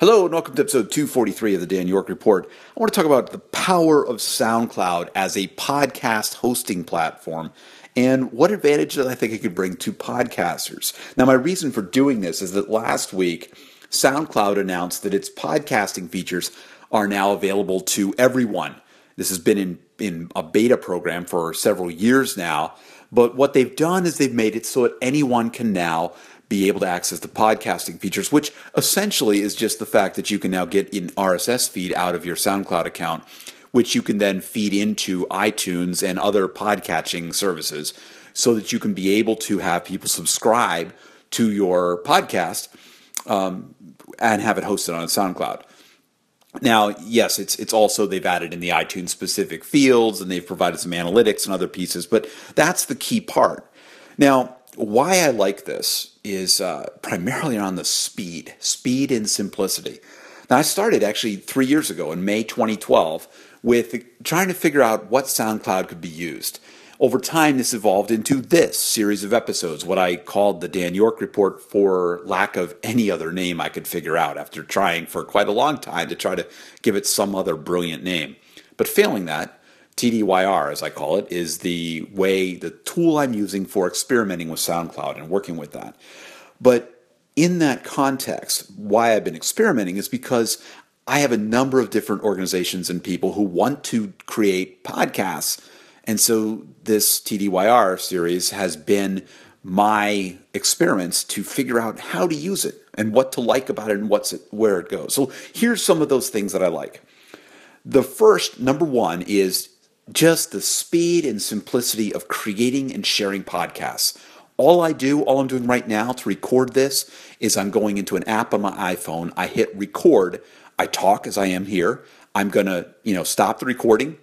Hello, and welcome to episode 243 of the Dan York Report. I want to talk about the power of SoundCloud as a podcast hosting platform and what advantages I think it could bring to podcasters. Now, my reason for doing this is that last week, SoundCloud announced that its podcasting features are now available to everyone. This has been in, in a beta program for several years now, but what they've done is they've made it so that anyone can now be able to access the podcasting features, which essentially is just the fact that you can now get an RSS feed out of your SoundCloud account, which you can then feed into iTunes and other podcatching services so that you can be able to have people subscribe to your podcast um, and have it hosted on SoundCloud. Now, yes, it's it's also they've added in the iTunes specific fields and they've provided some analytics and other pieces, but that's the key part. Now, why I like this is uh, primarily on the speed, speed and simplicity. Now, I started actually three years ago in May 2012 with trying to figure out what SoundCloud could be used. Over time, this evolved into this series of episodes, what I called the Dan York Report for lack of any other name I could figure out after trying for quite a long time to try to give it some other brilliant name. But failing that, TDYR, as I call it, is the way, the tool I'm using for experimenting with SoundCloud and working with that. But in that context, why I've been experimenting is because I have a number of different organizations and people who want to create podcasts. And so this TDYR series has been my experiments to figure out how to use it and what to like about it and what's it, where it goes. So here's some of those things that I like. The first, number one, is just the speed and simplicity of creating and sharing podcasts. All I do, all I'm doing right now to record this is I'm going into an app on my iPhone. I hit record. I talk as I am here. I'm going to, you know, stop the recording.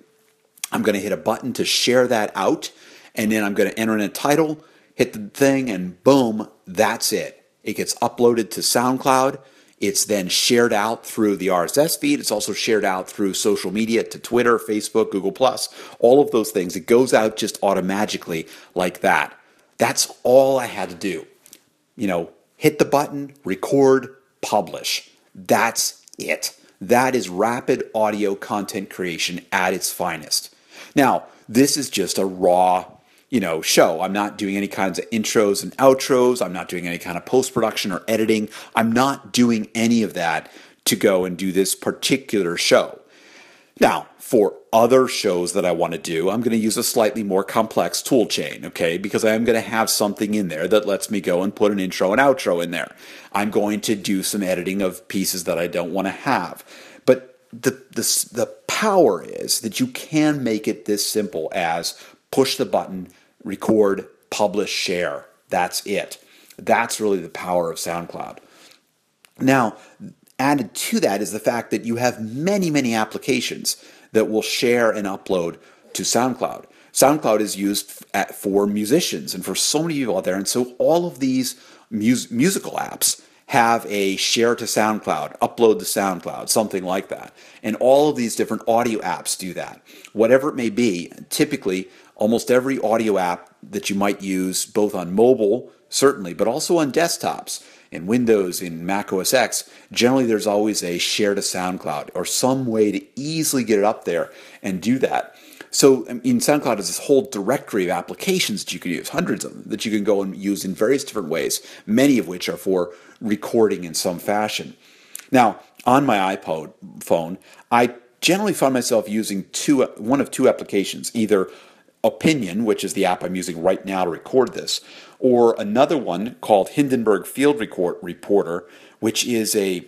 I'm going to hit a button to share that out and then I'm going to enter in a title, hit the thing and boom, that's it. It gets uploaded to SoundCloud it's then shared out through the RSS feed. It's also shared out through social media to Twitter, Facebook, Google Plus, all of those things. It goes out just automatically like that. That's all I had to do. You know, hit the button, record, publish. That's it. That is rapid audio content creation at its finest. Now, this is just a raw you know show. I'm not doing any kinds of intros and outros. I'm not doing any kind of post production or editing. I'm not doing any of that to go and do this particular show. Now for other shows that i want to do i'm going to use a slightly more complex tool chain okay? Because i am going to have something in there that lets me go and put an intro and outro in there. I'm going to do some editing of pieces that i don't want to have. But the, the, the power is that you can make it this simple as push the button record, publish, share. That's it. That's really the power of SoundCloud. Now, added to that is the fact that you have many, many applications that will share and upload to SoundCloud. SoundCloud is used at, for musicians and for so many people out there. And so all of these mus- musical apps have a share to SoundCloud, upload to SoundCloud, something like that. And all of these different audio apps do that. Whatever it may be, typically almost every audio app that you might use, both on mobile, certainly, but also on desktops, in Windows, in Mac OS X, generally there's always a share to SoundCloud or some way to easily get it up there and do that. So in SoundCloud is this whole directory of applications that you can use, hundreds of them that you can go and use in various different ways, many of which are for recording in some fashion. Now, on my iPod phone, I generally find myself using two one of two applications, either Opinion, which is the app I'm using right now to record this, or another one called Hindenburg Field Record Reporter, which is a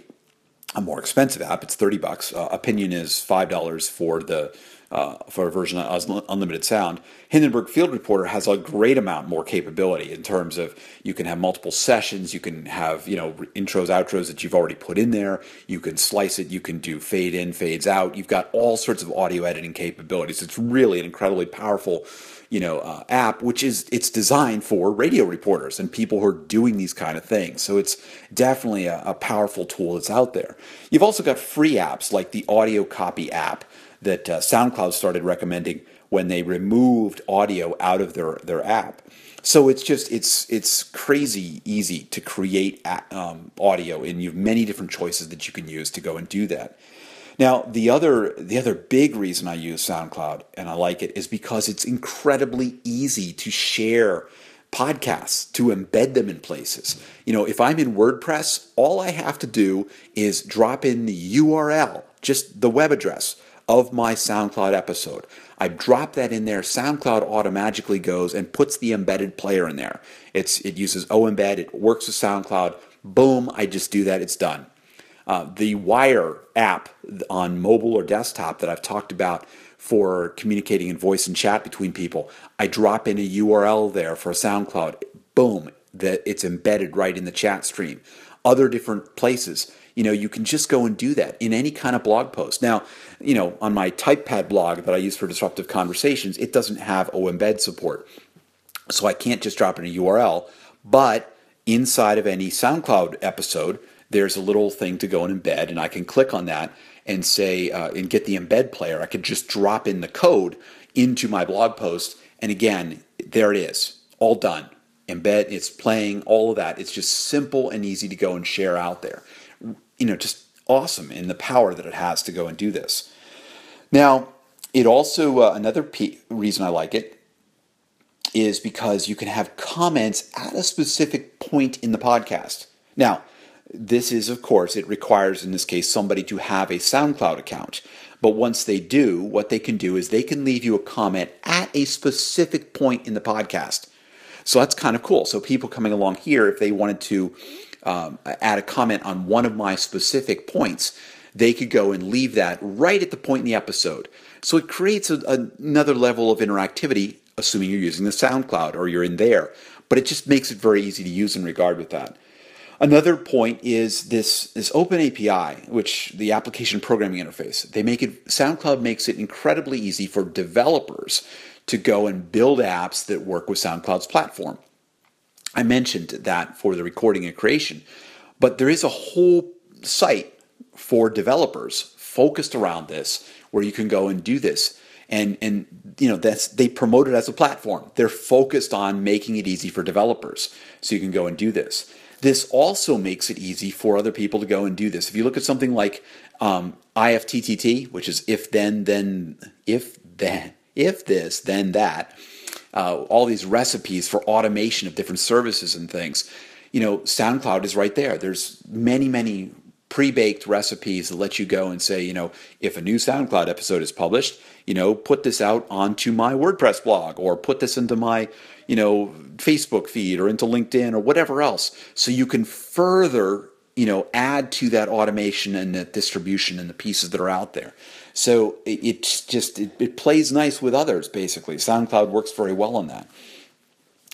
a more expensive app. It's thirty bucks. Uh, Opinion is five dollars for the uh, for a version of unlimited sound. Hindenburg Field Reporter has a great amount more capability in terms of you can have multiple sessions, you can have you know intros, outros that you've already put in there. You can slice it, you can do fade in, fades out. You've got all sorts of audio editing capabilities. It's really an incredibly powerful you know uh, app which is it's designed for radio reporters and people who are doing these kind of things so it's definitely a, a powerful tool that's out there you've also got free apps like the AudioCopy app that uh, SoundCloud started recommending when they removed audio out of their, their app. So it's just it's it's crazy easy to create um, audio, and you have many different choices that you can use to go and do that. Now, the other the other big reason I use SoundCloud and I like it is because it's incredibly easy to share podcasts, to embed them in places. You know, if I'm in WordPress, all I have to do is drop in the URL, just the web address of my SoundCloud episode. I drop that in there. SoundCloud automatically goes and puts the embedded player in there. It's it uses OEmbed. It works with SoundCloud. Boom! I just do that. It's done. Uh, the Wire app on mobile or desktop that I've talked about for communicating in voice and chat between people, I drop in a URL there for SoundCloud. Boom, that it's embedded right in the chat stream. Other different places, you know, you can just go and do that in any kind of blog post. Now, you know, on my TypePad blog that I use for disruptive conversations, it doesn't have OEmbed support. So I can't just drop in a URL, but inside of any SoundCloud episode, there's a little thing to go and embed, and I can click on that and say uh, and get the embed player. I could just drop in the code into my blog post, and again, there it is, all done. Embed, it's playing, all of that. It's just simple and easy to go and share out there. You know, just awesome in the power that it has to go and do this. Now, it also uh, another p- reason I like it is because you can have comments at a specific point in the podcast. Now, this is, of course, it requires in this case somebody to have a SoundCloud account. But once they do, what they can do is they can leave you a comment at a specific point in the podcast. So that's kind of cool. So people coming along here, if they wanted to um, add a comment on one of my specific points, they could go and leave that right at the point in the episode. So it creates a, another level of interactivity, assuming you're using the SoundCloud or you're in there. But it just makes it very easy to use in regard with that. Another point is this, this open API, which the application programming interface. They make it SoundCloud makes it incredibly easy for developers to go and build apps that work with SoundCloud's platform. I mentioned that for the recording and creation, but there is a whole site for developers focused around this where you can go and do this. And and you know that's they promote it as a platform. They're focused on making it easy for developers. So you can go and do this. This also makes it easy for other people to go and do this. If you look at something like um, IFTTT, which is if then then if then if this then that, uh, all these recipes for automation of different services and things. You know, SoundCloud is right there. There's many many pre-baked recipes that let you go and say, you know, if a new SoundCloud episode is published, you know, put this out onto my WordPress blog or put this into my you know, Facebook feed or into LinkedIn or whatever else. So you can further, you know, add to that automation and that distribution and the pieces that are out there. So it, it's just, it, it plays nice with others, basically. SoundCloud works very well on that.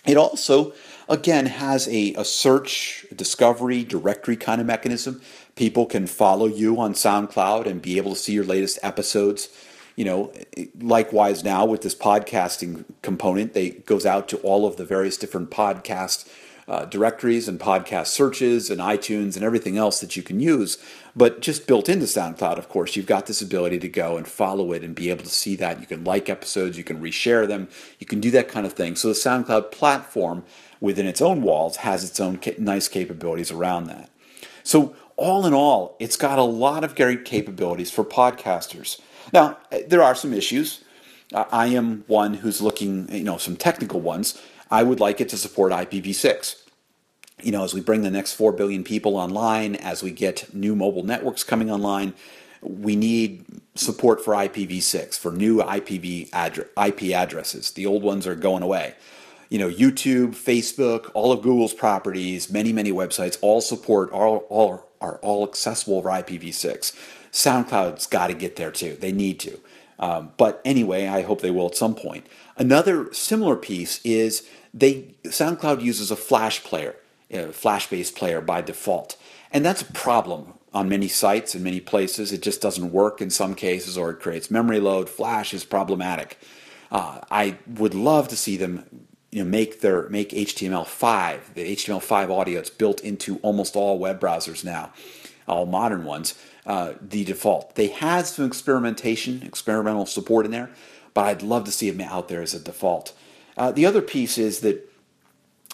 It also, again, has a, a search, discovery, directory kind of mechanism. People can follow you on SoundCloud and be able to see your latest episodes you know, likewise now with this podcasting component, they goes out to all of the various different podcast uh, directories and podcast searches and iTunes and everything else that you can use. But just built into SoundCloud, of course, you've got this ability to go and follow it and be able to see that. You can like episodes, you can reshare them, you can do that kind of thing. So the SoundCloud platform within its own walls has its own ca- nice capabilities around that. So all in all, it's got a lot of great capabilities for podcasters. Now, there are some issues. I am one who's looking, you know, some technical ones. I would like it to support IPv6. You know, as we bring the next 4 billion people online, as we get new mobile networks coming online, we need support for IPv6, for new IPv addre- IP addresses. The old ones are going away. You know, YouTube, Facebook, all of Google's properties, many, many websites all support, all, all are all accessible over IPv6. SoundCloud's got to get there too. They need to. Um, but anyway, I hope they will at some point. Another similar piece is they SoundCloud uses a Flash player, a Flash-based player by default, and that's a problem on many sites and many places. It just doesn't work in some cases, or it creates memory load. Flash is problematic. Uh, I would love to see them you know, make their make HTML5, the HTML5 audio. It's built into almost all web browsers now, all modern ones uh, the default. They had some experimentation, experimental support in there, but I'd love to see them out there as a default. Uh, the other piece is that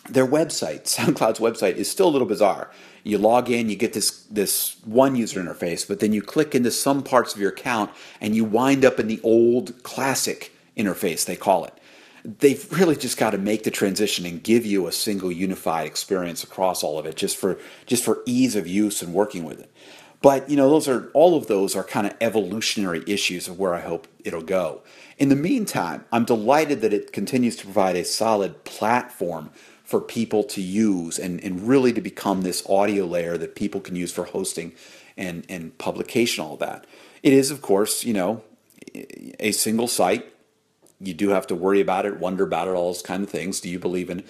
their website, SoundCloud's website, is still a little bizarre. You log in, you get this this one user interface, but then you click into some parts of your account and you wind up in the old classic interface, they call it. They've really just got to make the transition and give you a single unified experience across all of it just for just for ease of use and working with it. But you know, those are all of those are kind of evolutionary issues of where I hope it'll go. In the meantime, I'm delighted that it continues to provide a solid platform for people to use and, and really to become this audio layer that people can use for hosting and, and publication, all that. It is, of course, you know, a single site. You do have to worry about it, wonder about it, all those kind of things. Do you believe in?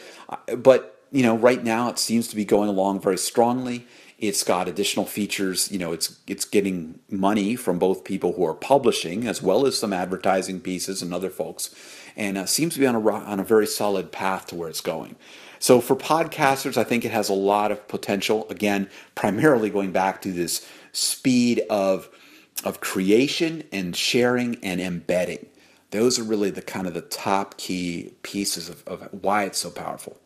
But you know, right now it seems to be going along very strongly. It's got additional features. You know, it's it's getting money from both people who are publishing as well as some advertising pieces and other folks, and uh, seems to be on a on a very solid path to where it's going. So for podcasters, I think it has a lot of potential. Again, primarily going back to this speed of of creation and sharing and embedding. Those are really the kind of the top key pieces of, of why it's so powerful.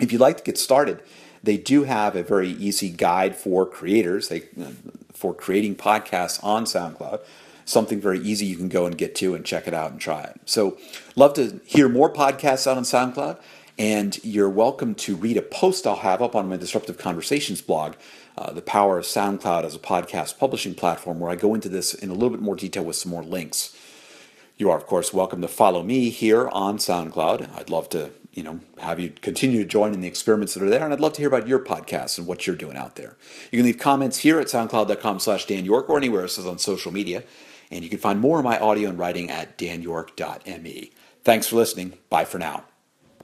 If you'd like to get started, they do have a very easy guide for creators they, for creating podcasts on SoundCloud. Something very easy you can go and get to and check it out and try it. So, love to hear more podcasts out on SoundCloud. And you're welcome to read a post I'll have up on my Disruptive Conversations blog, uh, The Power of SoundCloud as a Podcast Publishing Platform, where I go into this in a little bit more detail with some more links. You are, of course, welcome to follow me here on SoundCloud. I'd love to you know, have you continue to join in the experiments that are there. And I'd love to hear about your podcast and what you're doing out there. You can leave comments here at soundcloud.com slash Dan York or anywhere else on social media. And you can find more of my audio and writing at danyork.me. Thanks for listening. Bye for now.